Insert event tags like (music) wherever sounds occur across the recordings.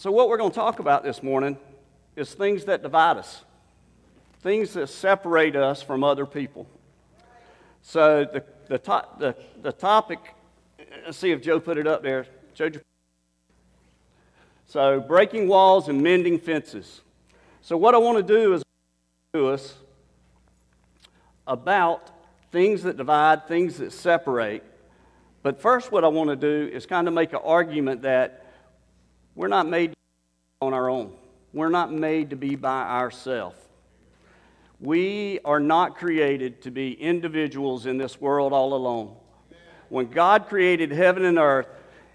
So, what we're going to talk about this morning is things that divide us, things that separate us from other people. So, the, the, to, the, the topic, let's see if Joe put it up there. Joe, so, breaking walls and mending fences. So, what I want to do is to us about things that divide, things that separate. But first, what I want to do is kind of make an argument that we're not made on our own. We're not made to be by ourselves. We are not created to be individuals in this world all alone. When God created heaven and earth,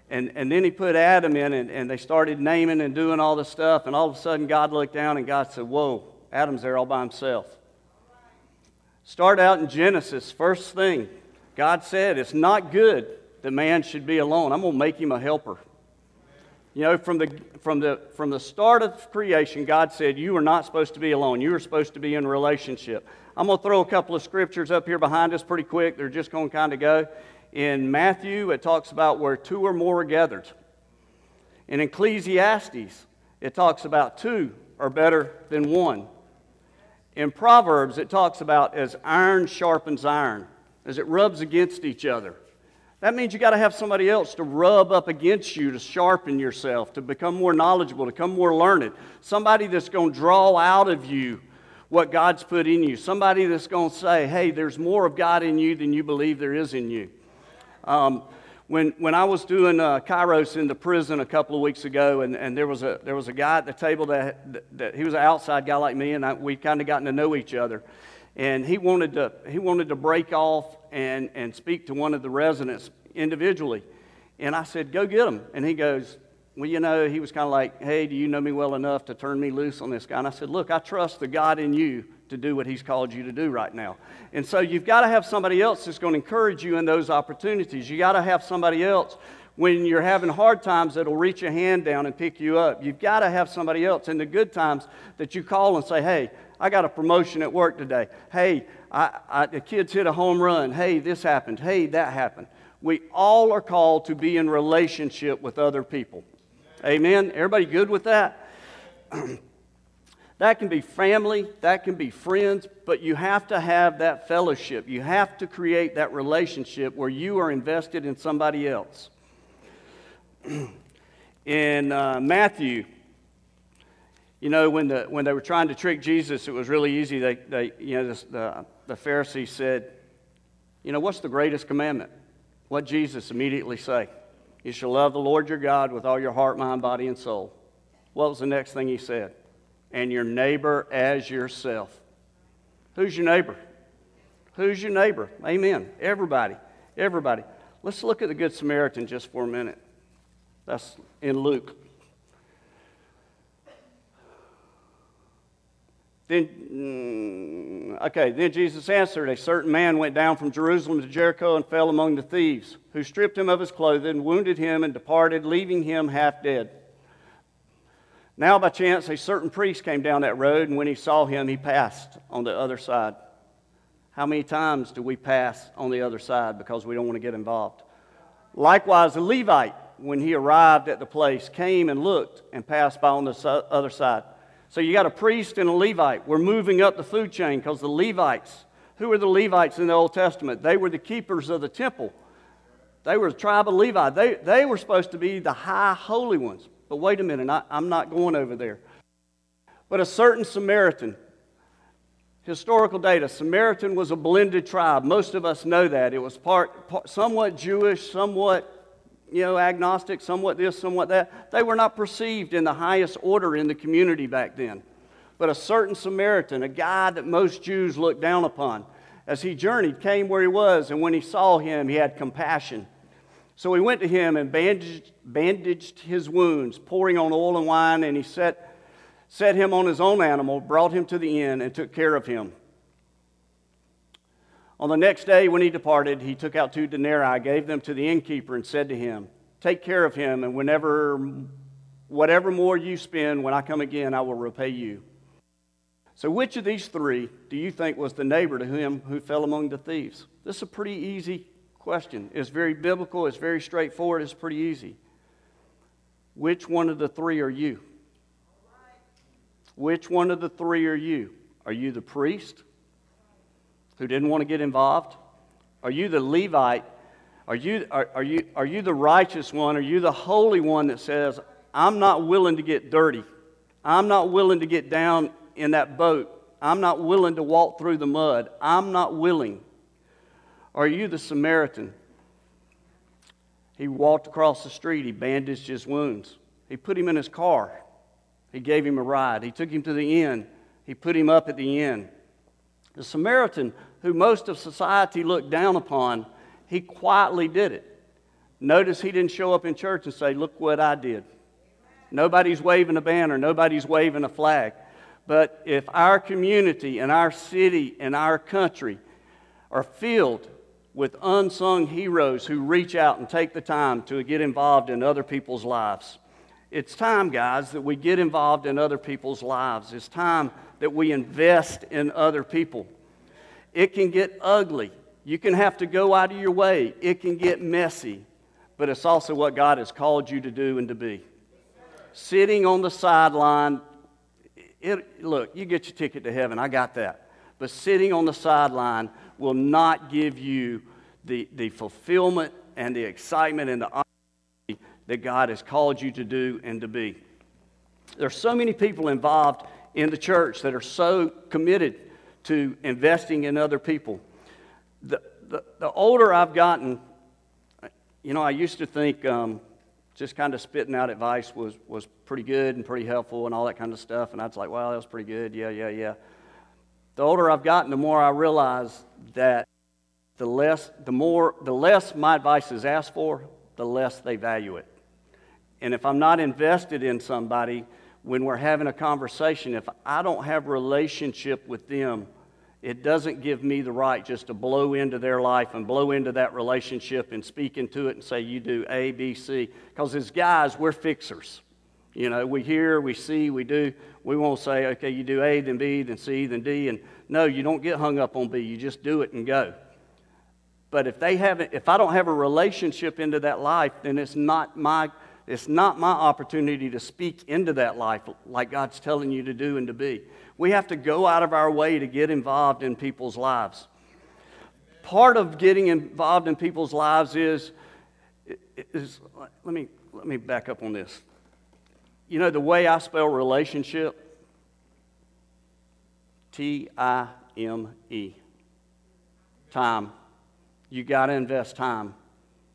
and, and then he put Adam in, and, and they started naming and doing all this stuff, and all of a sudden God looked down and God said, Whoa, Adam's there all by himself. Start out in Genesis, first thing. God said, It's not good that man should be alone. I'm going to make him a helper. You know, from the, from, the, from the start of creation, God said, You are not supposed to be alone. You are supposed to be in relationship. I'm going to throw a couple of scriptures up here behind us pretty quick. They're just going to kind of go. In Matthew, it talks about where two or more are gathered. In Ecclesiastes, it talks about two are better than one. In Proverbs, it talks about as iron sharpens iron, as it rubs against each other. That means you got to have somebody else to rub up against you to sharpen yourself, to become more knowledgeable, to become more learned. Somebody that's going to draw out of you what God's put in you. Somebody that's going to say, hey, there's more of God in you than you believe there is in you. Um, when, when I was doing uh, Kairos in the prison a couple of weeks ago, and, and there, was a, there was a guy at the table that, that, that he was an outside guy like me, and I, we kind of gotten to know each other and he wanted to, he wanted to break off and, and speak to one of the residents individually. And I said, Go get him. And he goes, Well, you know, he was kind of like, Hey, do you know me well enough to turn me loose on this guy? And I said, Look, I trust the God in you to do what he's called you to do right now. And so you've got to have somebody else that's going to encourage you in those opportunities. You got to have somebody else when you're having hard times that'll reach a hand down and pick you up. You've got to have somebody else in the good times that you call and say, Hey, I got a promotion at work today. Hey, I, I, the kids hit a home run. Hey, this happened. Hey, that happened. We all are called to be in relationship with other people. Amen. Everybody good with that? (clears throat) that can be family, that can be friends, but you have to have that fellowship. You have to create that relationship where you are invested in somebody else. (clears throat) in uh, Matthew you know, when, the, when they were trying to trick Jesus, it was really easy. They, they, you know, the, the Pharisees said, You know, what's the greatest commandment? What Jesus immediately say? You shall love the Lord your God with all your heart, mind, body, and soul. What was the next thing he said? And your neighbor as yourself. Who's your neighbor? Who's your neighbor? Amen. Everybody. Everybody. Let's look at the Good Samaritan just for a minute. That's in Luke. Then, mm, okay, then Jesus answered, A certain man went down from Jerusalem to Jericho and fell among the thieves, who stripped him of his clothing, wounded him, and departed, leaving him half dead. Now, by chance, a certain priest came down that road, and when he saw him, he passed on the other side. How many times do we pass on the other side because we don't want to get involved? Likewise, a Levite, when he arrived at the place, came and looked and passed by on the other side. So you got a priest and a Levite. We're moving up the food chain because the Levites, who were the Levites in the Old Testament? They were the keepers of the temple. They were the tribe of Levi. They, they were supposed to be the high holy ones. But wait a minute, I, I'm not going over there. But a certain Samaritan, historical data, Samaritan was a blended tribe. Most of us know that. It was part, part somewhat Jewish, somewhat you know, agnostic, somewhat this, somewhat that. They were not perceived in the highest order in the community back then. But a certain Samaritan, a guy that most Jews looked down upon, as he journeyed, came where he was, and when he saw him, he had compassion. So he went to him and bandaged, bandaged his wounds, pouring on oil and wine, and he set, set him on his own animal, brought him to the inn, and took care of him. On the next day, when he departed, he took out two denarii, gave them to the innkeeper, and said to him, Take care of him, and whenever, whatever more you spend, when I come again, I will repay you. So, which of these three do you think was the neighbor to him who fell among the thieves? This is a pretty easy question. It's very biblical, it's very straightforward, it's pretty easy. Which one of the three are you? Which one of the three are you? Are you the priest who didn't want to get involved? Are you the Levite? Are you, are, are, you, are you the righteous one? Are you the holy one that says, I'm not willing to get dirty? I'm not willing to get down in that boat. I'm not willing to walk through the mud. I'm not willing. Are you the Samaritan? He walked across the street. He bandaged his wounds. He put him in his car. He gave him a ride. He took him to the inn. He put him up at the inn. The Samaritan, who most of society looked down upon, he quietly did it. Notice he didn't show up in church and say, Look what I did. Nobody's waving a banner, nobody's waving a flag. But if our community and our city and our country are filled with unsung heroes who reach out and take the time to get involved in other people's lives, it's time, guys, that we get involved in other people's lives. It's time that we invest in other people. It can get ugly. You can have to go out of your way. It can get messy. But it's also what God has called you to do and to be sitting on the sideline. It, look, you get your ticket to heaven. I got that. But sitting on the sideline will not give you the, the fulfillment and the excitement and the honesty that God has called you to do and to be. There's so many people involved in the church that are so committed to investing in other people. The, the, the older I've gotten, you know, I used to think um, just kind of spitting out advice was, was pretty good and pretty helpful and all that kind of stuff. And I was like, well, that was pretty good. Yeah, yeah, yeah. The older I've gotten, the more I realize that the less, the more, the less my advice is asked for, the less they value it. And if I'm not invested in somebody, when we're having a conversation, if I don't have relationship with them, it doesn't give me the right just to blow into their life and blow into that relationship and speak into it and say, you do A, B, C. Because as guys, we're fixers. You know, we hear, we see, we do. We won't say, okay, you do A, then B, then C, then D. And no, you don't get hung up on B. You just do it and go. But if they haven't, if I don't have a relationship into that life, then it's not my, it's not my opportunity to speak into that life like God's telling you to do and to be. We have to go out of our way to get involved in people's lives. Part of getting involved in people's lives is, is let, me, let me back up on this. You know, the way I spell relationship T I M E. Time. You got to invest time.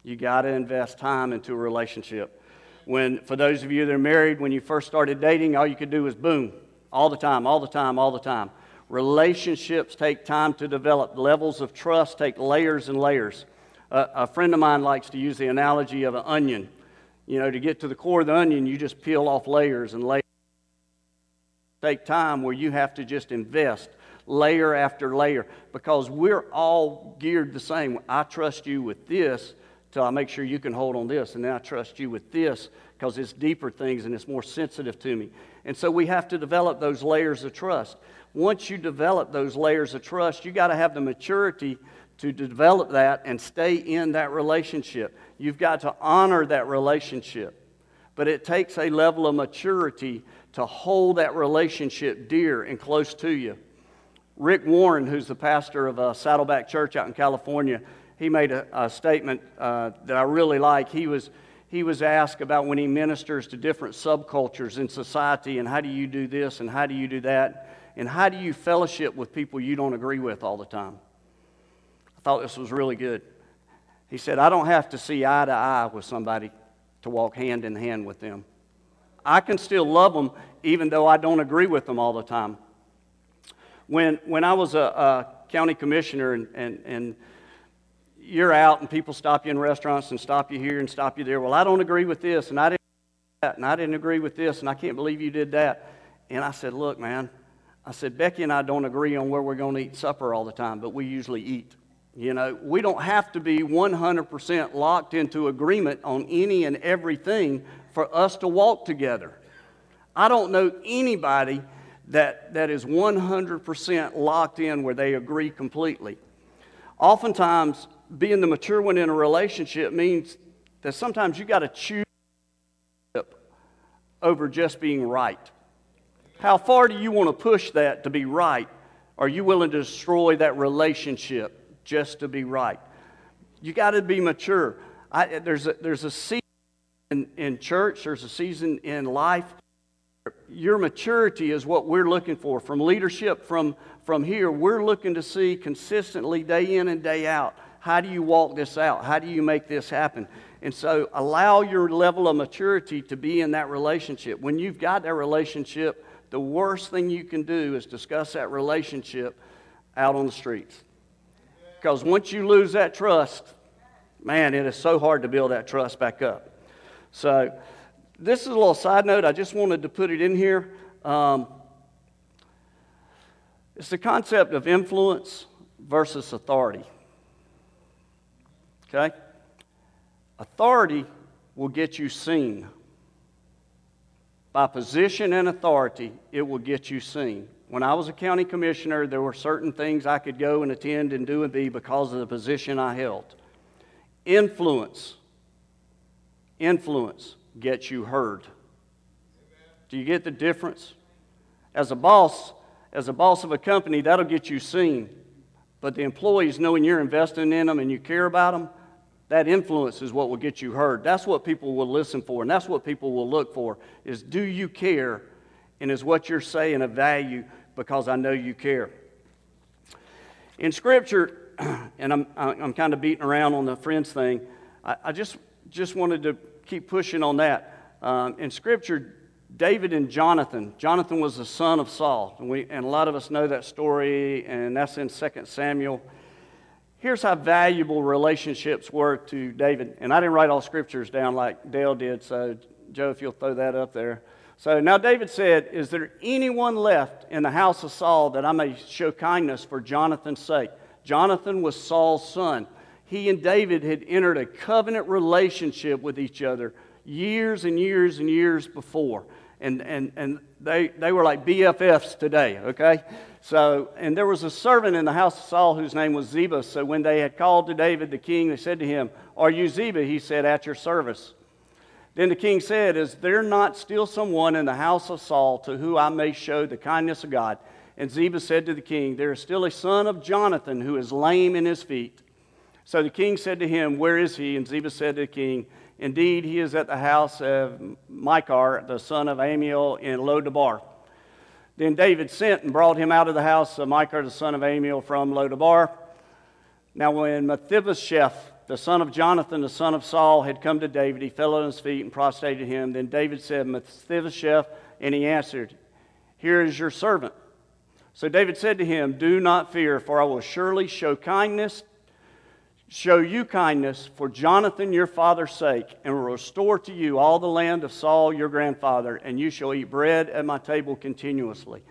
You got to invest time into a relationship. When, for those of you that are married, when you first started dating, all you could do was boom, all the time, all the time, all the time. Relationships take time to develop. Levels of trust take layers and layers. Uh, a friend of mine likes to use the analogy of an onion. You know, to get to the core of the onion, you just peel off layers and layers. Take time where you have to just invest layer after layer because we're all geared the same. I trust you with this till I make sure you can hold on this, and then I trust you with this because it's deeper things and it's more sensitive to me. And so we have to develop those layers of trust. Once you develop those layers of trust, you got to have the maturity to develop that and stay in that relationship. You've got to honor that relationship. But it takes a level of maturity to hold that relationship dear and close to you. Rick Warren, who's the pastor of a Saddleback Church out in California, he made a, a statement uh, that I really like. He was he was asked about when he ministers to different subcultures in society and how do you do this and how do you do that and how do you fellowship with people you don't agree with all the time. I thought this was really good. He said, I don't have to see eye to eye with somebody to walk hand in hand with them. I can still love them even though I don't agree with them all the time. When, when I was a, a county commissioner and, and, and you're out and people stop you in restaurants and stop you here and stop you there. Well, I don't agree with this, and I didn't that, and I didn't agree with this, and I can't believe you did that. And I said, Look, man, I said, Becky and I don't agree on where we're going to eat supper all the time, but we usually eat. You know, we don't have to be 100% locked into agreement on any and everything for us to walk together. I don't know anybody that, that is 100% locked in where they agree completely. Oftentimes, being the mature one in a relationship means that sometimes you got to choose over just being right? How far do you want to push that to be right? Are you willing to destroy that relationship just to be right? You got to be mature. I, there's, a, there's a season in, in church, there's a season in life. Your maturity is what we're looking for from leadership from, from here. We're looking to see consistently, day in and day out, how do you walk this out? How do you make this happen? And so allow your level of maturity to be in that relationship. When you've got that relationship, the worst thing you can do is discuss that relationship out on the streets. Because once you lose that trust, man, it is so hard to build that trust back up. So, this is a little side note. I just wanted to put it in here. Um, it's the concept of influence versus authority. Okay? Authority will get you seen. By position and authority, it will get you seen. When I was a county commissioner, there were certain things I could go and attend and do and be because of the position I held. Influence, influence gets you heard. Do you get the difference? As a boss, as a boss of a company, that'll get you seen. But the employees knowing you're investing in them and you care about them, that influence is what will get you heard. That's what people will listen for, and that's what people will look for is do you care? And is what you're saying of value because I know you care. In Scripture, (clears throat) and I'm, I'm kind of beating around on the friends thing, I, I just, just wanted to keep pushing on that. Um, in Scripture, David and Jonathan, Jonathan was the son of Saul, and, we, and a lot of us know that story, and that's in 2 Samuel. Here's how valuable relationships were to David. And I didn't write all scriptures down like Dale did, so Joe, if you'll throw that up there. So now David said, Is there anyone left in the house of Saul that I may show kindness for Jonathan's sake? Jonathan was Saul's son. He and David had entered a covenant relationship with each other years and years and years before. And, and, and they, they were like BFFs today, okay? So, and there was a servant in the house of Saul whose name was Ziba. So when they had called to David the king, they said to him, Are you Ziba? He said, At your service. Then the king said, Is there not still someone in the house of Saul to whom I may show the kindness of God? And Ziba said to the king, There is still a son of Jonathan who is lame in his feet. So the king said to him, Where is he? And Ziba said to the king, Indeed, he is at the house of Machir, the son of Amiel, in Lodabar. Then David sent and brought him out of the house of Machir, the son of Amiel, from Lodabar. Now, when Mephibosheth, the son of Jonathan, the son of Saul, had come to David, he fell on his feet and prostrated him. Then David said, Mephibosheth, and he answered, Here is your servant. So David said to him, Do not fear, for I will surely show kindness show you kindness for Jonathan your father's sake, and will restore to you all the land of Saul your grandfather, and you shall eat bread at my table continuously.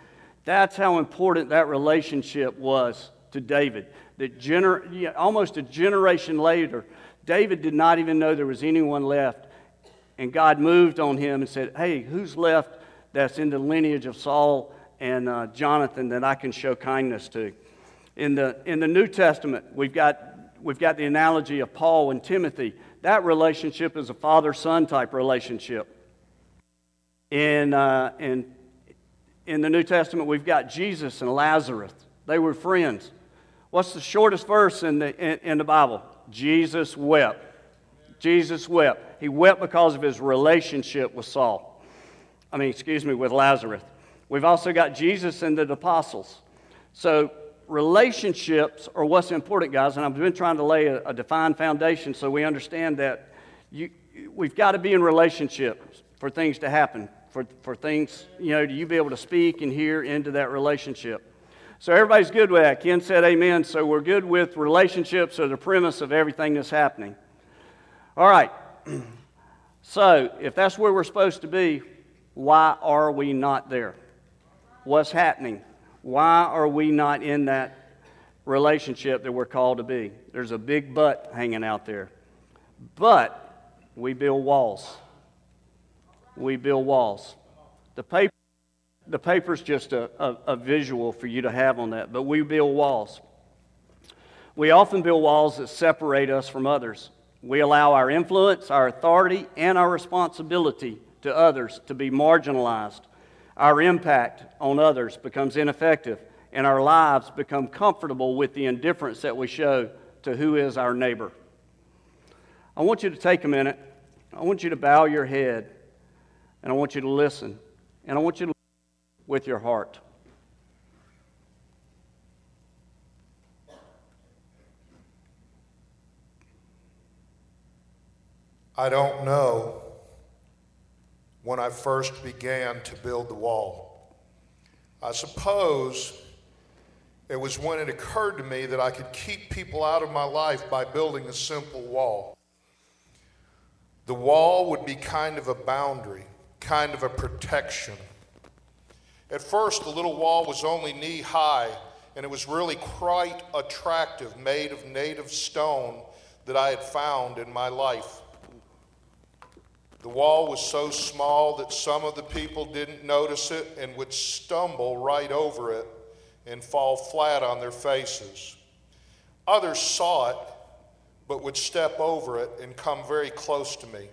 That's how important that relationship was to David. That gener- almost a generation later, David did not even know there was anyone left. And God moved on him and said, Hey, who's left that's in the lineage of Saul and uh, Jonathan that I can show kindness to? In the, in the New Testament, we've got we've got the analogy of Paul and Timothy. That relationship is a father son type relationship. In, uh, in, in the New Testament, we've got Jesus and Lazarus. They were friends. What's the shortest verse in the, in, in the Bible? Jesus wept. Jesus wept. He wept because of his relationship with Saul. I mean, excuse me, with Lazarus. We've also got Jesus and the apostles. So relationships are what's important, guys, and I've been trying to lay a, a defined foundation so we understand that you, we've got to be in relationships for things to happen, for, for things, you know, you be able to speak and hear into that relationship. So everybody's good with that. Ken said amen. So we're good with relationships are the premise of everything that's happening. All right. (clears throat) So if that's where we're supposed to be, why are we not there? What's happening? Why are we not in that relationship that we're called to be? There's a big but hanging out there. But we build walls. We build walls. The paper, the paper's just a, a, a visual for you to have on that, but we build walls. We often build walls that separate us from others. We allow our influence, our authority, and our responsibility to others to be marginalized. Our impact on others becomes ineffective, and our lives become comfortable with the indifference that we show to who is our neighbor. I want you to take a minute. I want you to bow your head, and I want you to listen, and I want you to listen with your heart. I don't know when I first began to build the wall. I suppose it was when it occurred to me that I could keep people out of my life by building a simple wall. The wall would be kind of a boundary, kind of a protection. At first, the little wall was only knee high, and it was really quite attractive, made of native stone that I had found in my life. The wall was so small that some of the people didn't notice it and would stumble right over it and fall flat on their faces. Others saw it, but would step over it and come very close to me.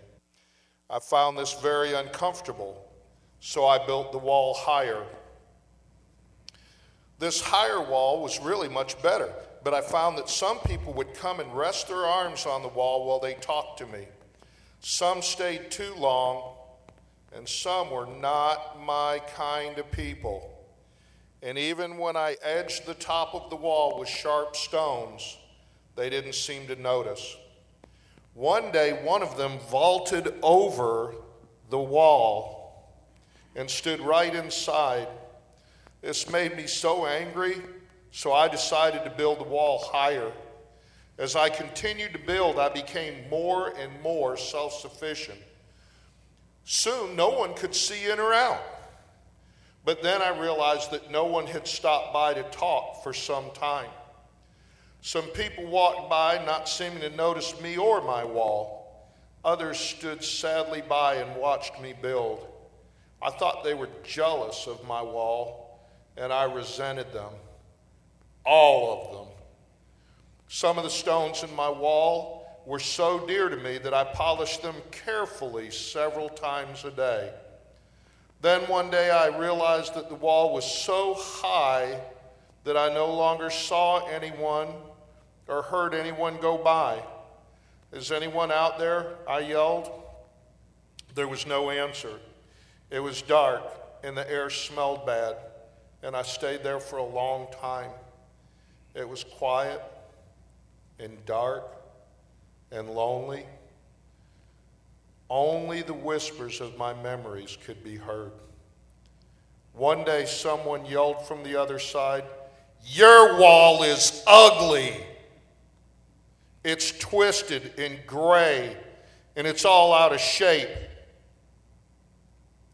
I found this very uncomfortable, so I built the wall higher. This higher wall was really much better, but I found that some people would come and rest their arms on the wall while they talked to me. Some stayed too long, and some were not my kind of people. And even when I edged the top of the wall with sharp stones, they didn't seem to notice. One day, one of them vaulted over the wall and stood right inside. This made me so angry, so I decided to build the wall higher. As I continued to build, I became more and more self sufficient. Soon, no one could see in or out. But then I realized that no one had stopped by to talk for some time. Some people walked by, not seeming to notice me or my wall. Others stood sadly by and watched me build. I thought they were jealous of my wall, and I resented them. All of them. Some of the stones in my wall were so dear to me that I polished them carefully several times a day. Then one day I realized that the wall was so high that I no longer saw anyone or heard anyone go by. Is anyone out there? I yelled. There was no answer. It was dark and the air smelled bad, and I stayed there for a long time. It was quiet and dark and lonely. Only the whispers of my memories could be heard. One day, someone yelled from the other side, Your wall is ugly. It's twisted and gray, and it's all out of shape.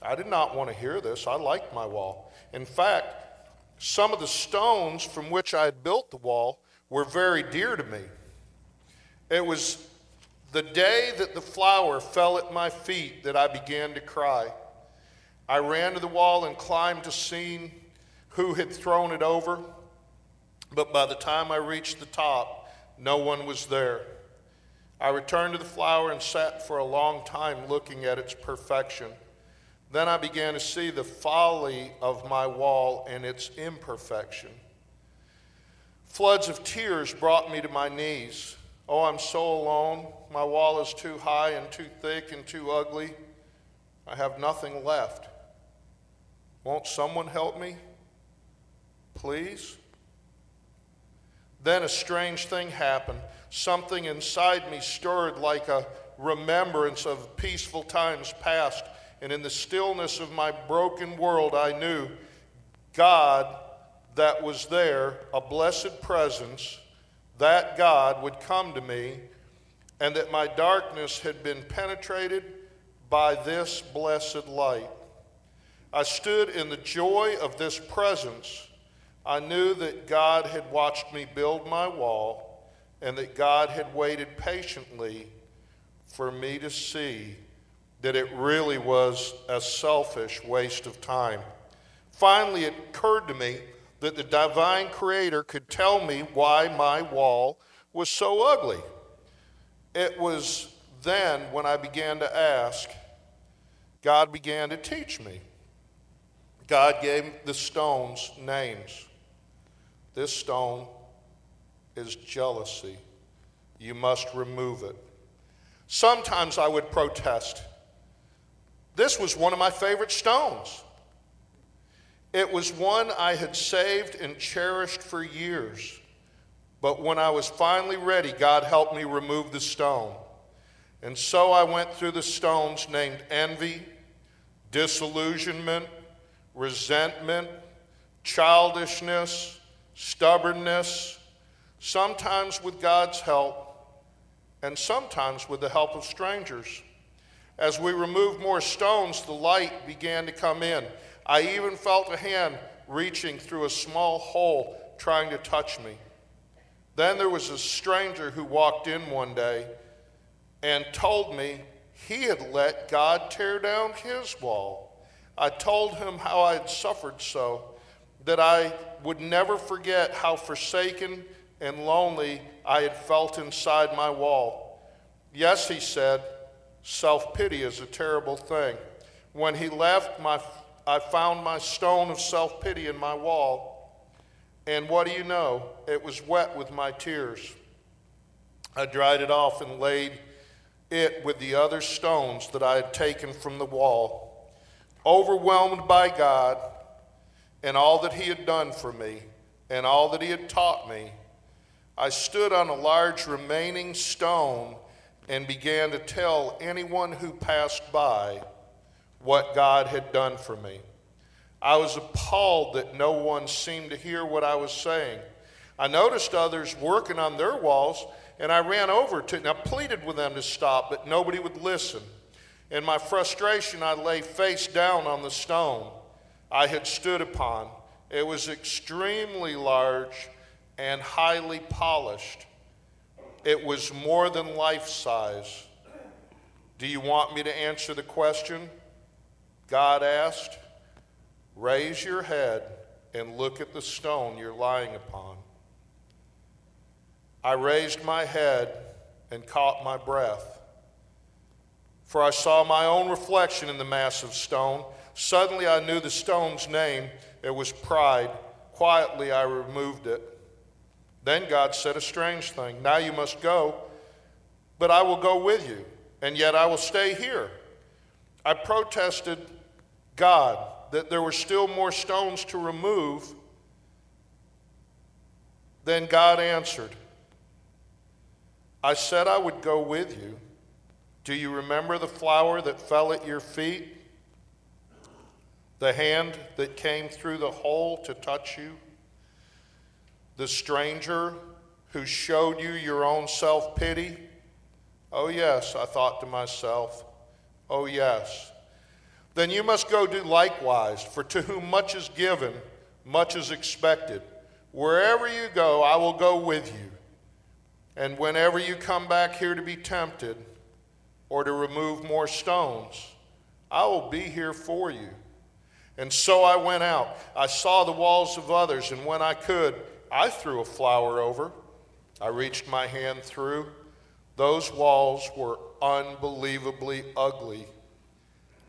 I did not want to hear this. I liked my wall. In fact, some of the stones from which I had built the wall were very dear to me. It was the day that the flower fell at my feet that I began to cry. I ran to the wall and climbed to see who had thrown it over, but by the time I reached the top, no one was there. I returned to the flower and sat for a long time looking at its perfection. Then I began to see the folly of my wall and its imperfection. Floods of tears brought me to my knees. Oh, I'm so alone. My wall is too high and too thick and too ugly. I have nothing left. Won't someone help me? Please? Then a strange thing happened. Something inside me stirred like a remembrance of peaceful times past. And in the stillness of my broken world, I knew God that was there, a blessed presence, that God would come to me, and that my darkness had been penetrated by this blessed light. I stood in the joy of this presence. I knew that God had watched me build my wall, and that God had waited patiently for me to see that it really was a selfish waste of time. Finally, it occurred to me that the divine creator could tell me why my wall was so ugly. It was then when I began to ask, God began to teach me. God gave the stones names. This stone is jealousy. You must remove it. Sometimes I would protest. This was one of my favorite stones. It was one I had saved and cherished for years. But when I was finally ready, God helped me remove the stone. And so I went through the stones named envy, disillusionment, resentment, childishness, stubbornness, sometimes with God's help, and sometimes with the help of strangers. As we removed more stones, the light began to come in. I even felt a hand reaching through a small hole trying to touch me. Then there was a stranger who walked in one day and told me he had let God tear down his wall. I told him how I had suffered so that I would never forget how forsaken and lonely I had felt inside my wall. Yes, he said, self pity is a terrible thing. When he left, my, I found my stone of self pity in my wall, and what do you know? It was wet with my tears. I dried it off and laid it with the other stones that I had taken from the wall. Overwhelmed by God and all that He had done for me and all that He had taught me, I stood on a large remaining stone and began to tell anyone who passed by what God had done for me. I was appalled that no one seemed to hear what I was saying. I noticed others working on their walls and I ran over to and I pleaded with them to stop, but nobody would listen. In my frustration, I lay face down on the stone I had stood upon. It was extremely large and highly polished. It was more than life size. Do you want me to answer the question? God asked. Raise your head and look at the stone you're lying upon. I raised my head and caught my breath. For I saw my own reflection in the massive stone. Suddenly I knew the stone's name. It was pride. Quietly I removed it. Then God said a strange thing. Now you must go, but I will go with you, and yet I will stay here. I protested God that there were still more stones to remove. Then God answered, I said I would go with you. Do you remember the flower that fell at your feet? The hand that came through the hole to touch you? The stranger who showed you your own self pity? Oh, yes, I thought to myself. Oh, yes. Then you must go do likewise, for to whom much is given, much is expected. Wherever you go, I will go with you. And whenever you come back here to be tempted or to remove more stones, I will be here for you. And so I went out. I saw the walls of others, and when I could, I threw a flower over. I reached my hand through. Those walls were unbelievably ugly.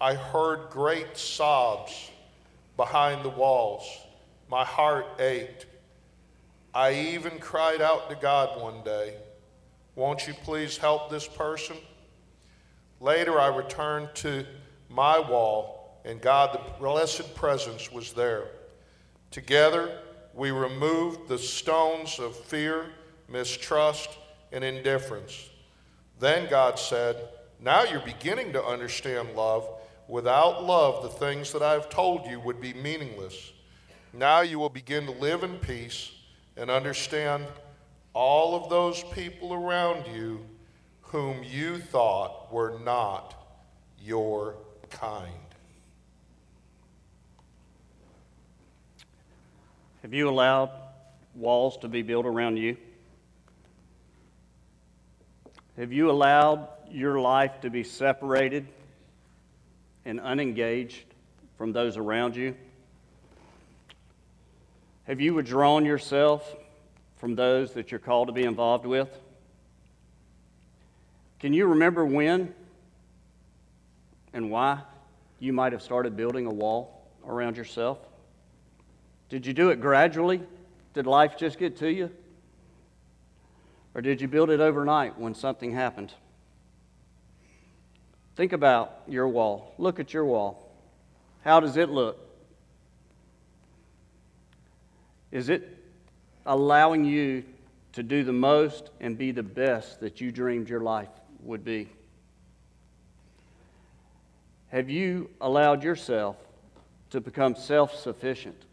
I heard great sobs behind the walls. My heart ached. I even cried out to God one day, Won't you please help this person? Later, I returned to my wall, and God, the blessed presence, was there. Together, we removed the stones of fear, mistrust, and indifference. Then God said, Now you're beginning to understand love. Without love, the things that I've told you would be meaningless. Now you will begin to live in peace and understand all of those people around you whom you thought were not your kind. Have you allowed walls to be built around you? Have you allowed your life to be separated and unengaged from those around you? Have you withdrawn yourself from those that you're called to be involved with? Can you remember when and why? you might have started building a wall around yourself? Did you do it gradually? Did life just get to you? Or did you build it overnight when something happened? Think about your wall. Look at your wall. How does it look? Is it allowing you to do the most and be the best that you dreamed your life would be? Have you allowed yourself to become self sufficient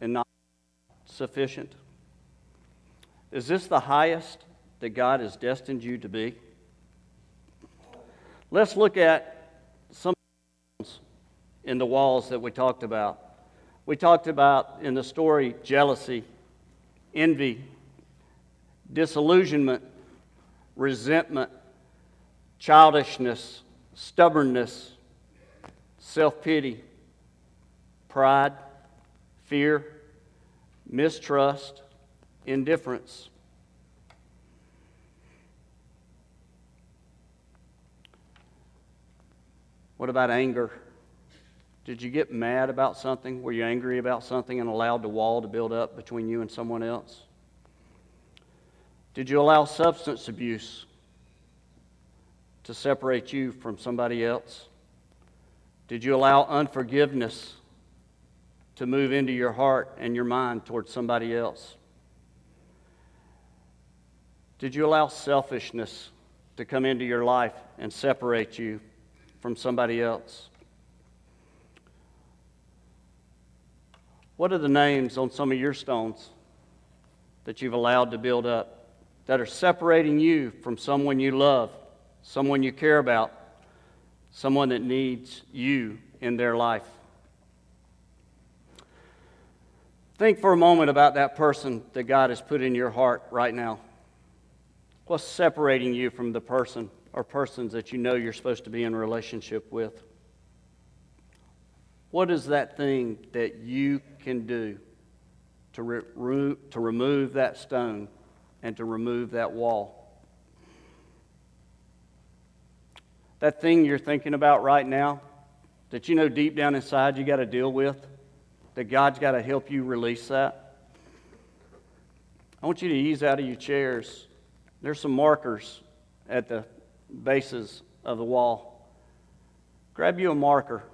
and not sufficient? Is this the highest that God has destined you to be? Let's look at some in the walls that we talked about. We talked about in the story jealousy, envy, disillusionment, resentment, childishness, stubbornness, self pity, pride, fear, mistrust, indifference. What about anger? Did you get mad about something? Were you angry about something and allowed the wall to build up between you and someone else? Did you allow substance abuse to separate you from somebody else? Did you allow unforgiveness to move into your heart and your mind towards somebody else? Did you allow selfishness to come into your life and separate you from somebody else? What are the names on some of your stones that you've allowed to build up that are separating you from someone you love, someone you care about, someone that needs you in their life? Think for a moment about that person that God has put in your heart right now. What's separating you from the person or persons that you know you're supposed to be in relationship with? What is that thing that you can do to, re- to remove that stone and to remove that wall? That thing you're thinking about right now that you know deep down inside you got to deal with, that God's got to help you release that. I want you to ease out of your chairs. There's some markers at the bases of the wall. Grab you a marker,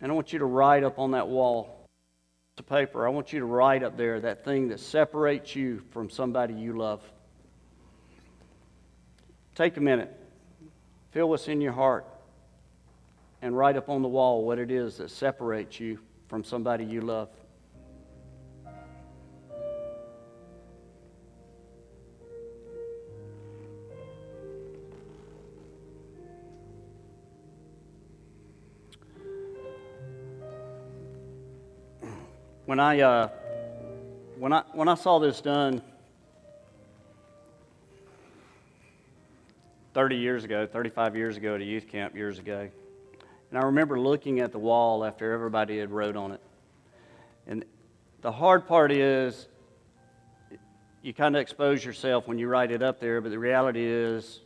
and I want you to write up on that wall the paper. I want you to write up there that thing that separates you from somebody you love. Take a minute, feel what's in your heart, and write up on the wall what it is that separates you from somebody you love. When I, uh, when, I, when I saw this done 30 years ago, 35 years ago at a youth camp years ago, and I remember looking at the wall after everybody had wrote on it. And the hard part is you kind of expose yourself when you write it up there, but the reality is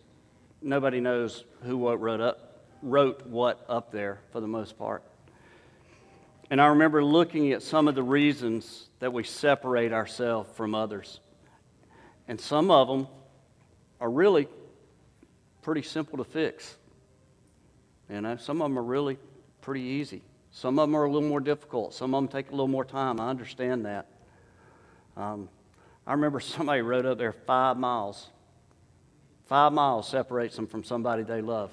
nobody knows who what wrote up wrote what up there for the most part. And I remember looking at some of the reasons that we separate ourselves from others. And some of them are really pretty simple to fix. You know, some of them are really pretty easy. Some of them are a little more difficult. Some of them take a little more time. I understand that. Um, I remember (laughs) somebody wrote up there five miles. Five miles separates them from somebody they love.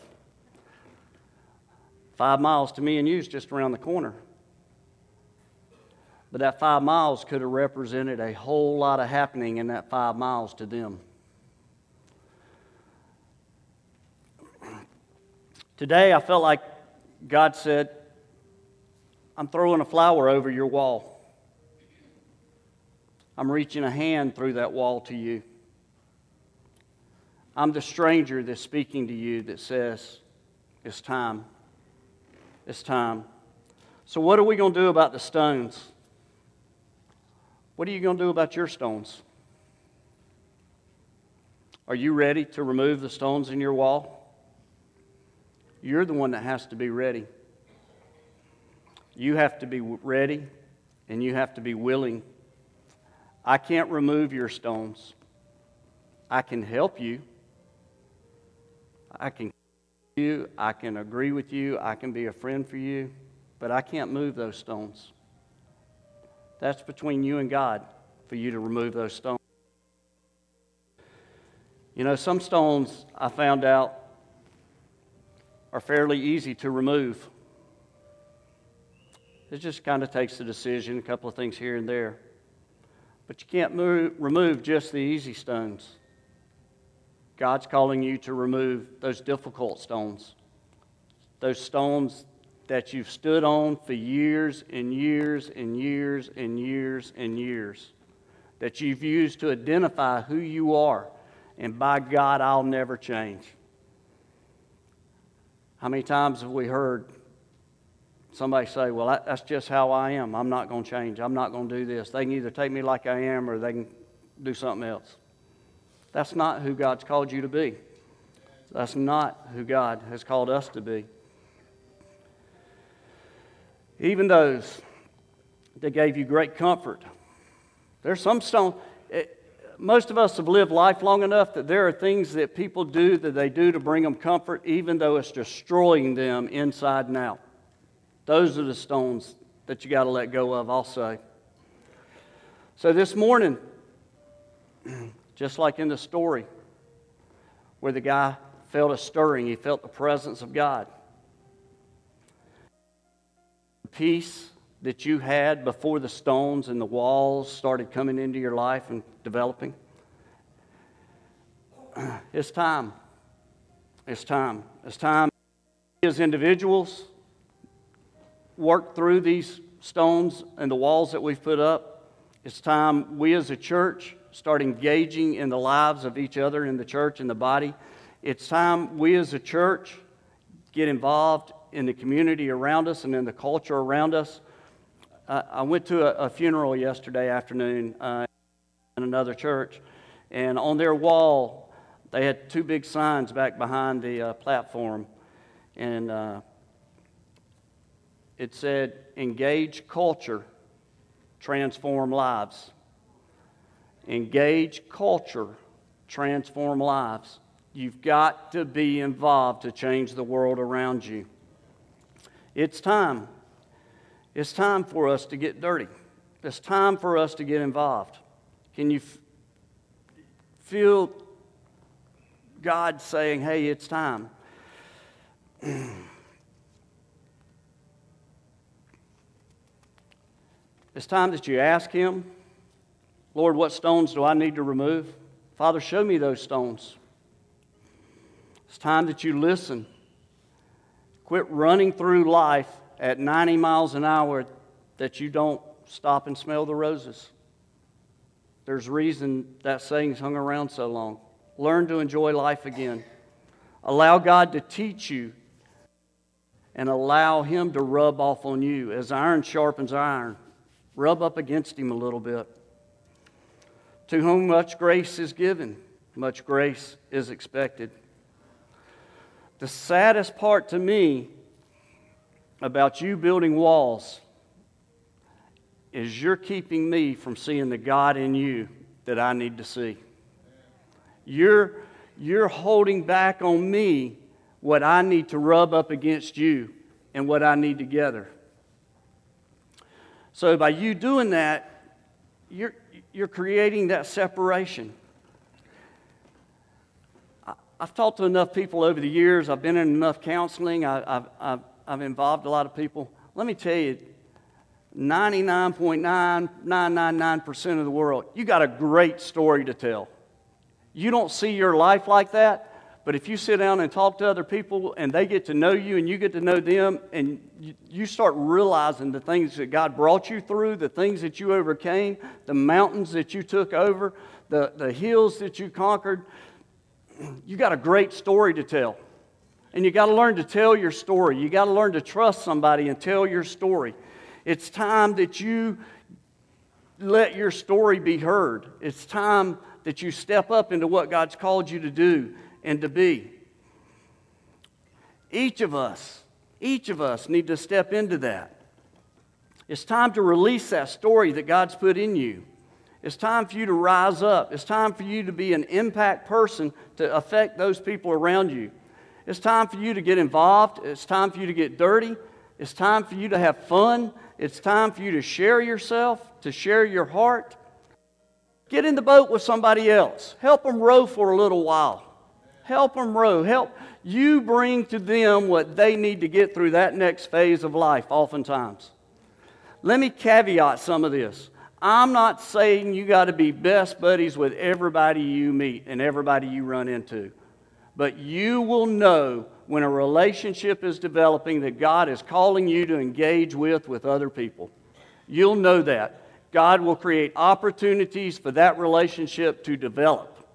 Five miles to me and you is just around the corner. But that five miles could have represented a whole lot of happening in that five miles to them. Today, I felt like God said, I'm throwing a flower over your wall. I'm reaching a hand through that wall to you. I'm the stranger that's speaking to you that says, It's time. It's time. So, what are we going to do about the stones? What are you going to do about your stones? Are you ready to remove the stones in your wall? You're the one that has to be ready. You have to be ready and you have to be willing. I can't remove your stones. I can help you. I can you, I can agree with you, I can be a friend for you, but I can't move those stones. That's between you and God for you to remove those stones. You know, some stones I found out are fairly easy to remove. It just kind of takes a decision, a couple of things here and there. But you can't move, remove just the easy stones. God's calling you to remove those difficult stones, those stones that you've stood on for years and years and years and years and years, that you've used to identify who you are. And by God, I'll never change. How many times have we heard somebody say, Well, that's just how I am. I'm not going to change. I'm not going to do this. They can either take me like I am or they can do something else. That's not who God's called you to be. That's not who God has called us to be. Even those that gave you great comfort. There's some stone. It, most of us have lived life long enough that there are things that people do that they do to bring them comfort, even though it's destroying them inside and out. Those are the stones that you got to let go of, I'll say. So this morning, (clears throat) just like in the story where the guy felt a stirring, he felt the presence of God. Peace that you had before the stones and the walls started coming into your life and developing. (clears throat) It's time. It's time. It's time as individuals work through these stones and the walls that we've put up. It's time we as a church start engaging in the lives of each other in the church and the body. It's time we as a church get involved in the community around us and in the culture around us. I went to a, a, funeral yesterday afternoon uh, in another church, and on their wall, they had two big signs back behind the uh, platform, and uh, it said, Engage culture, transform lives. Engage culture, transform lives. You've got to be involved to change the world around you. It's time. It's time for us to get dirty. It's time for us to get involved. Can you f- feel God saying, hey, it's time? (clears throat) it's time that you ask Him Lord, what stones do I need to remove? Father, show me those stones. It's time that you listen. Quit running through life at 90 miles an hour that you don't stop and smell the roses. There's reason that saying's hung around so long. Learn to enjoy life again. Allow God to teach you and allow Him to rub off on you as iron sharpens iron. Rub up against Him a little bit. To whom much grace is given, much grace is expected. The saddest part to me about you building walls is you're keeping me from seeing the God in you that I need to see. You're, you're holding back on me what I need to rub up against you and what I need together. So, by you doing that, you're, you're creating that separation. I've talked to enough people over the years. I've been in enough counseling. I, have I've, I've involved a lot of people. Let me tell you, 99.9999% of the world, you got a great story to tell. You don't see your life like that, but if you sit down and talk to other people and they get to know you and you get to know them and you start realizing the things that God brought you through, the things that you overcame, the mountains that you took over, the, the hills that you conquered, you got a great story to tell. And you got to learn to tell your story. You got to learn to trust somebody and tell your story. It's time that you let your story be heard. It's time that you step up into what God's called you to do and to be. Each of us, each of us need to step into that. It's time to release that story that God's put in you. It's time for you to rise up. It's time for you to be an impact person to affect those people around you. It's time for you to get involved. It's time for you to get dirty. It's time for you to have fun. It's time for you to share yourself, to share your heart. Get in the boat with somebody else. Help them row for a little while. Help them row. Help you bring to them what they need to get through that next phase of life, oftentimes. Let me caveat some of this. I'm not saying you got to be best buddies with everybody you meet and everybody you run into, but you will know when a relationship is developing that God is calling you to engage with with other people. You'll know that. God will create opportunities for that relationship to develop.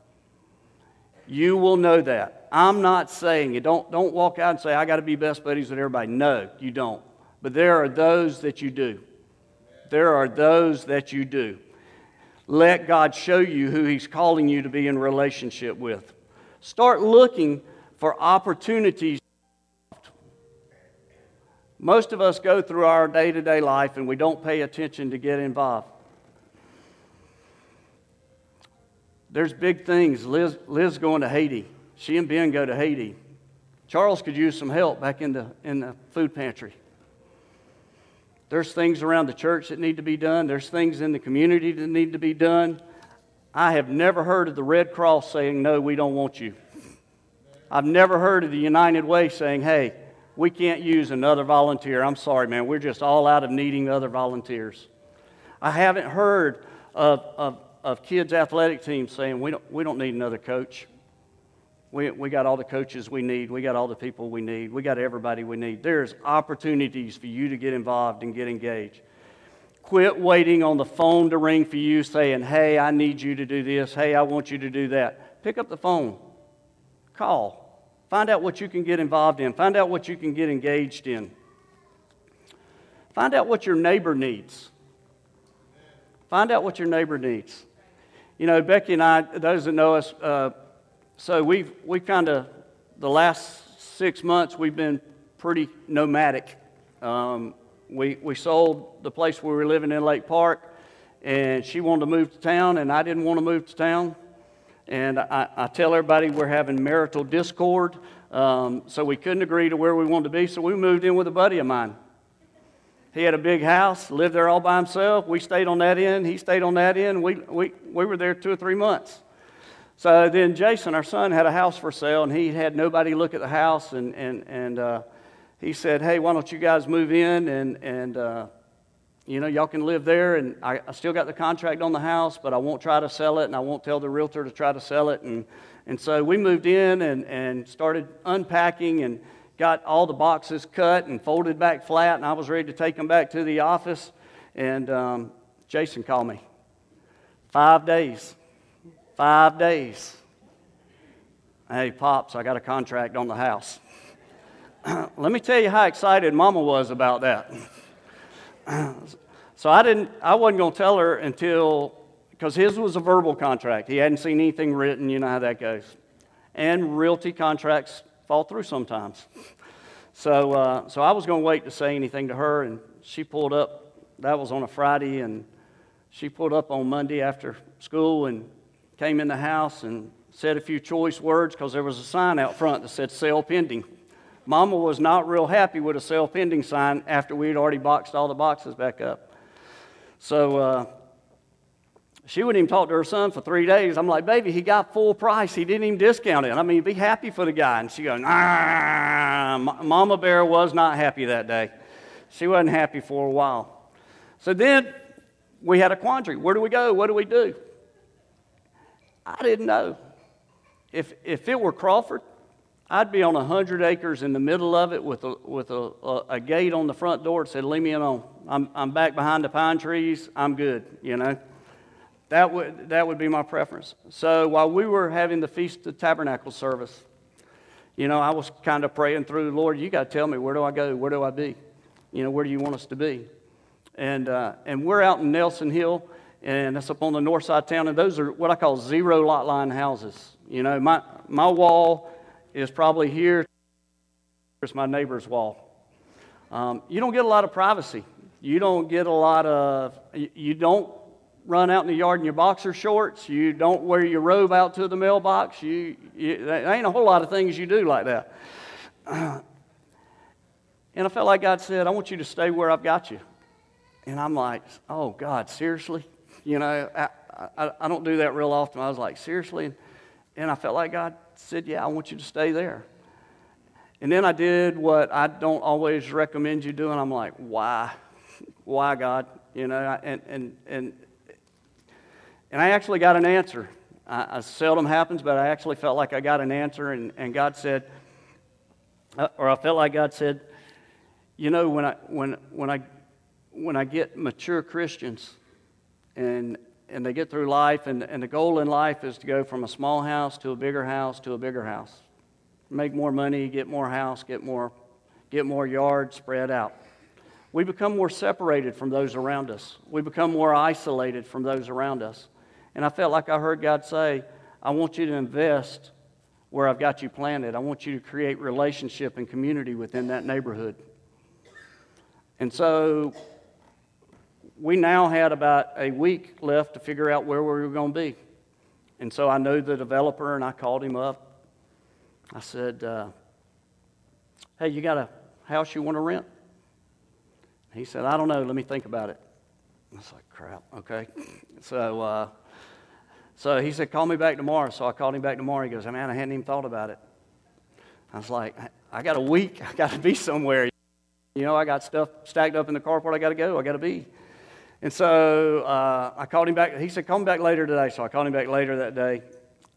You will know that. I'm not saying it. Don't, don't walk out and say, I got to be best buddies with everybody. No, you don't. But there are those that you do. There are those that you do. Let God show you who He's calling you to be in relationship with. Start looking for opportunities. Most of us go through our day to day life and we don't pay attention to get involved. There's big things. Liz, Liz going to Haiti. She and Ben go to Haiti. Charles could use some help back in the, in the food pantry. There's things around the church that need to be done. There's things in the community that need to be done. I have never heard of the Red Cross saying, No, we don't want you. I've never heard of the United Way saying, hey, we can't use another volunteer. I'm sorry, man. We're just all out of needing other volunteers. I haven't heard of, of, of kids' athletic teams saying, we don't, we don't need another coach. We, we got all the coaches we need. We got all the people we need. We got everybody we need. There's opportunities for you to get involved and get engaged. Quit waiting on the phone to ring for you saying, hey, I need you to do this. Hey, I want you to do that. Pick up the phone. Call. Find out what you can get involved in. Find out what you can get engaged in. Find out what your neighbor needs. Find out what your neighbor needs. You know, Becky and I, those that know us, uh, so we've, we kind of, the last six months, we've been pretty nomadic. Um, we, we sold the place we were living in Lake Park, and she wanted to move to town, and I didn't want to move to town. And I, I tell everybody we're having marital discord. Um, so we couldn't agree to where we wanted to be. So we moved in with a buddy of mine. He had a big house, lived there all by himself. We stayed on that end. He stayed on that end. We, we, we were there two or three months. So then Jason, our son, had a house for sale, and he had nobody look at the house. And, and, and uh, he said, Hey, why don't you guys move in and, and uh, you know, y'all can live there, and I, I, still got the contract on the house, but I won't try to sell it, and I won't tell the realtor to try to sell it. And, and so we moved in and, and started unpacking and got all the boxes cut and folded back flat, and I was ready to take them back to the office. And um, Jason called me. Five days. Five days. Hey, Pops, I got a contract on the house. (clears throat) Let me tell you how excited Mama was about that. (clears throat) so I didn't, I wasn't going to tell her until, because his was a verbal contract. He hadn't seen anything written. You know how that goes. And realty contracts fall through sometimes. So, uh, so I was going to wait to say anything to her, and she pulled up. That was on a Friday, and she pulled up on Monday after school and came in the house and said a few choice words because there was a sign out front that said sale pending. Mama was not real happy with a sale pending sign after we had already boxed all the boxes back up. So uh, she wouldn't even talk to her son for three days. I'm like, baby, he got full price. He didn't even discount it. I mean, be happy for the guy. And she goes, nah. Mama Bear was not happy that day. She wasn't happy for a while. So then we had a quandary. Where do we go? What do we do? I didn't know. If, if it were Crawford, I'd be on 100 acres in the middle of it with a, with a, a, a gate on the front door that said, Leave me alone. I'm, I'm back behind the pine trees. I'm good, you know. That would, that would be my preference. So while we were having the Feast of Tabernacle service, you know, I was kind of praying through, Lord, you got to tell me, where do I go? Where do I be? You know, where do you want us to be? And, uh, and we're out in Nelson Hill, and that's up on the north side of town, and those are what I call zero lot line houses. You know, my, my wall is probably here. Here's my neighbor's wall. Um, you don't get a lot of privacy You don't get a lot of, you don't run out in the yard in your boxer shorts. You don't wear your robe out to the mailbox. You, you, there ain't a whole lot of things you do like that. (clears throat) And I felt like God said, I want you to stay where I've got you. And I'm like, oh, God, seriously? You know, I, I, I don't do that real often. I was like, seriously? And I felt like God said, yeah, I want you to stay there. And then I did what I don't always recommend you doing. I'm like, why? (laughs) Why, God? You know, and, and, and and I actually got an answer. I, I, seldom happens, but I actually felt like I got an answer, and, and God said, uh, or I felt like God said, you know, when I, when, when I, when I get mature Christians and, and they get through life, and, and the goal in life is to go from a small house to a bigger house to a bigger house, make more money, get more house, get more, get more yard, spread out we become more separated from those around us. We become more isolated from those around us. And I felt like I heard God say, I want you to invest where I've got you planted. I want you to create relationship and community within that neighborhood. And so we now had about a week left to figure out where we were going to be. And so I knew the developer and I called him up. I said, uh, Hey, you got a house you want to rent? He said, I don't know. Let me think about it. I was like, crap, okay. (laughs) So uh, so he said, Call me back tomorrow. So I called him back tomorrow. He goes, Man, I hadn't even thought about it. I was like, I got a week. (laughs) I got to be somewhere. You know, I got stuff stacked up in the carport. I got to go. I got to be. And so uh, I called him back. He said, Call me back later today. So I called him back later that day.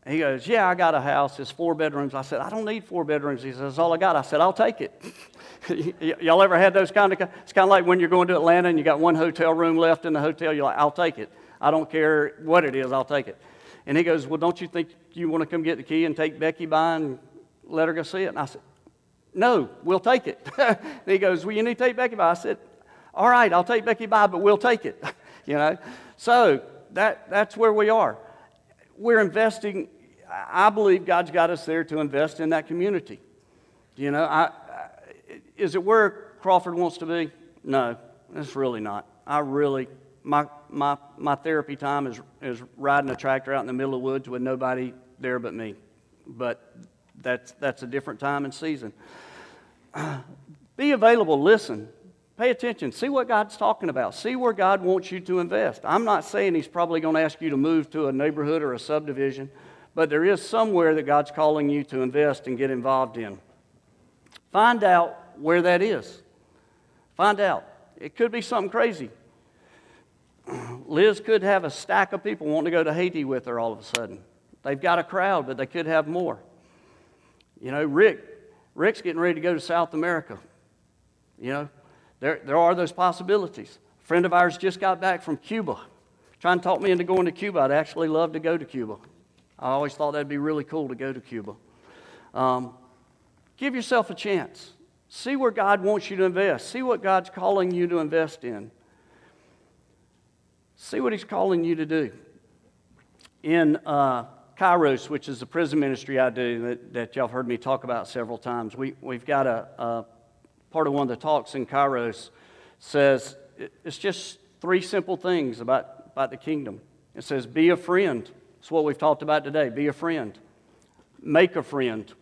He goes, Yeah, I got a house. It's four bedrooms. I said, I don't need four bedrooms. He says, That's all I got. I said, I'll take it. (laughs) y- y'all ever had those kind of, it's kind of like when you're going to Atlanta and you got one hotel room left in the hotel. You're like, I'll take it. I don't care what it is, I'll take it. And he goes, Well, don't you think you want to come get the key and take Becky by and let her go see it? And I said, No, we'll take it. (laughs) he goes, Well, you need to take Becky by. I said, All right, I'll take Becky by, but we'll take it. (laughs) you know? So that, that's where we are. We're investing, I believe God's got us there to invest in that community. You know, I, I, is it where Crawford wants to be? No, it's really not. I really my, my, my therapy time is, is riding a tractor out in the middle of the woods with nobody there but me. But that's, that's a different time and season. (clears throat) be available, listen, pay attention, see what God's talking about, see where God wants you to invest. I'm not saying He's probably going to ask you to move to a neighborhood or a subdivision, but there is somewhere that God's calling you to invest and get involved in. Find out where that is. Find out. It could be something crazy. (clears throat) Liz could have a stack of people wanting to go to Haiti with her all of a sudden. They've got a crowd, but they could have more. You know, Rick, Rick's getting ready to go to South America. You know, there, there are those possibilities. A friend of ours just got back from Cuba, trying to talk me into going to Cuba. I'd actually love to go to Cuba. I always thought that'd be really cool to go to Cuba. Um, give yourself a chance. See where God wants you to invest. See what God's calling you to invest in. See what he's calling you to do. In uh, Kairos, which is the prison ministry I do that, that y'all have heard me talk about several times, we, we've got a, a part of one of the talks in Kairos says it's just three simple things about, about the kingdom. It says, be a friend. It's what we've talked about today. Be a friend. Make a friend.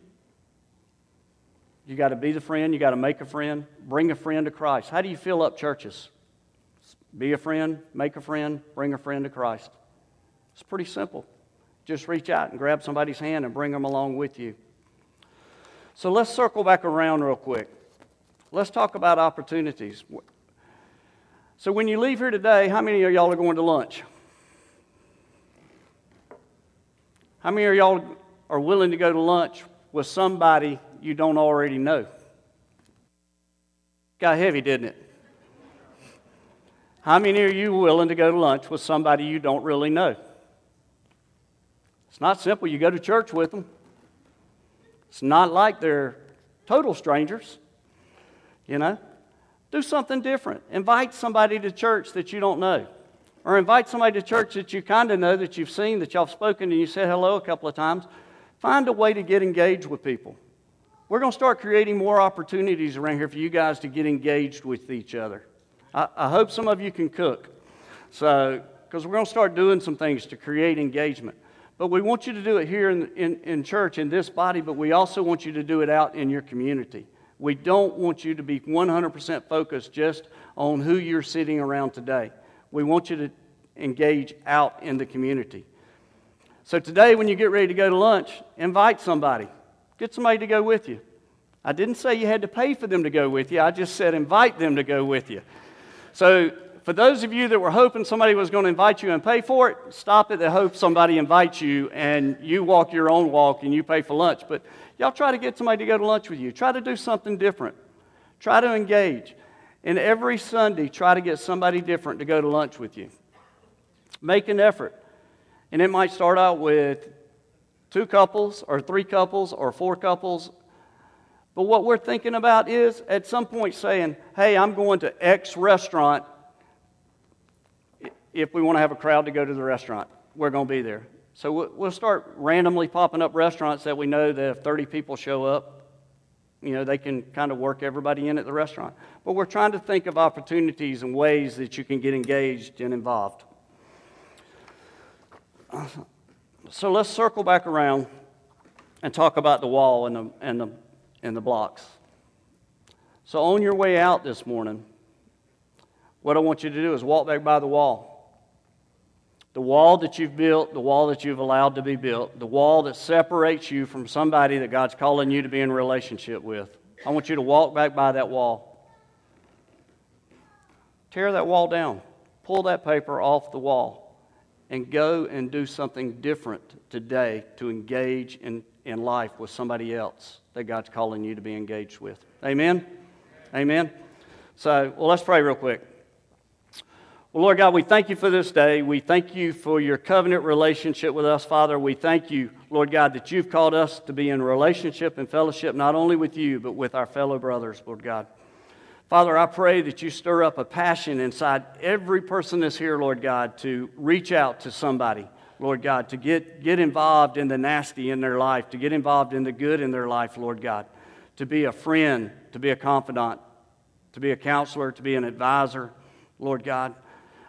You got to be the friend. You got to make a friend. Bring a friend to Christ. How do you fill up churches? Be a friend, make a friend, bring a friend to Christ. It's pretty simple. Just reach out and grab somebody's hand and bring them along with you. So let's circle back around real quick. Let's talk about opportunities. So when you leave here today, how many of y'all are going to lunch? How many of y'all are willing to go to lunch with somebody you don't already know? Got heavy, didn't it? How many are you willing to go to lunch with somebody you don't really know? It's not simple. You go to church with them. It's not like they're total strangers. You know? Do something different. Invite somebody to church that you don't know. Or invite somebody to church that you kind of know, that you've seen, that y'all have spoken and you said hello a couple of times. Find a way to get engaged with people. We're going to start creating more opportunities around here for you guys to get engaged with each other. I, I hope some of you can cook. So, because we're going to start doing some things to create engagement. But we want you to do it here in, in, in church, in this body, but we also want you to do it out in your community. We don't want you to be 100% focused just on who you're sitting around today. We want you to engage out in the community. So today, when you get ready to go to lunch, invite somebody. Get somebody to go with you. I didn't say you had to pay for them to go with you, I just said invite them to go with you. So, for those of you that were hoping somebody was going to invite you and pay for it, stop it and hope somebody invites you and you walk your own walk and you pay for lunch. But y'all try to get somebody to go to lunch with you. Try to do something different. Try to engage. And every Sunday, try to get somebody different to go to lunch with you. Make an effort. And it might start out with two couples, or three couples, or four couples. But what we're thinking about is at some point saying, hey, I'm going to X restaurant. If we want to have a crowd to go to the restaurant, we're going to be there. So we'll start randomly popping up restaurants that we know that if 30 people show up, you know, they can kind of work everybody in at the restaurant. But we're trying to think of opportunities and ways that you can get engaged and involved. So let's circle back around and talk about the wall and the, and the, and the blocks. So, on your way out this morning, what I want you to do is walk back by the wall. The wall that you've built, the wall that you've allowed to be built, the wall that separates you from somebody that God's calling you to be in relationship with. I want you to walk back by that wall. Tear that wall down. Pull that paper off the wall and go and do something different today to engage in, in life with somebody else that God's calling you to be engaged with. Amen? Amen? So, well, let's pray real quick. Well, Lord God, we thank you for this day. We thank you for your covenant relationship with us, Father. We thank you, Lord God, that you've called us to be in relationship and fellowship not only with you, but with our fellow brothers, Lord God. Father, I pray that you stir up a passion inside every person that's here, Lord God, to reach out to somebody, Lord God, to get, get involved in the nasty in their life, to get involved in the good in their life, Lord God, to be a friend, to be a confidant, to be a counselor, to be an advisor, Lord God.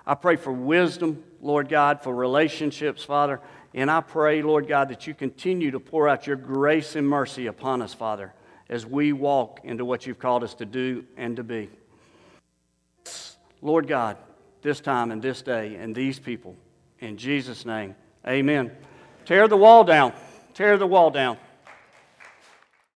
I pray for wisdom, Lord God, for relationships, Father. And I pray, Lord God, that you continue to pour out your grace and mercy upon us, Father, as we walk into what you've called us to do and to be. Lord God, this time and this day and these people, in Jesus' name, amen. Tear the wall down. Tear the wall down.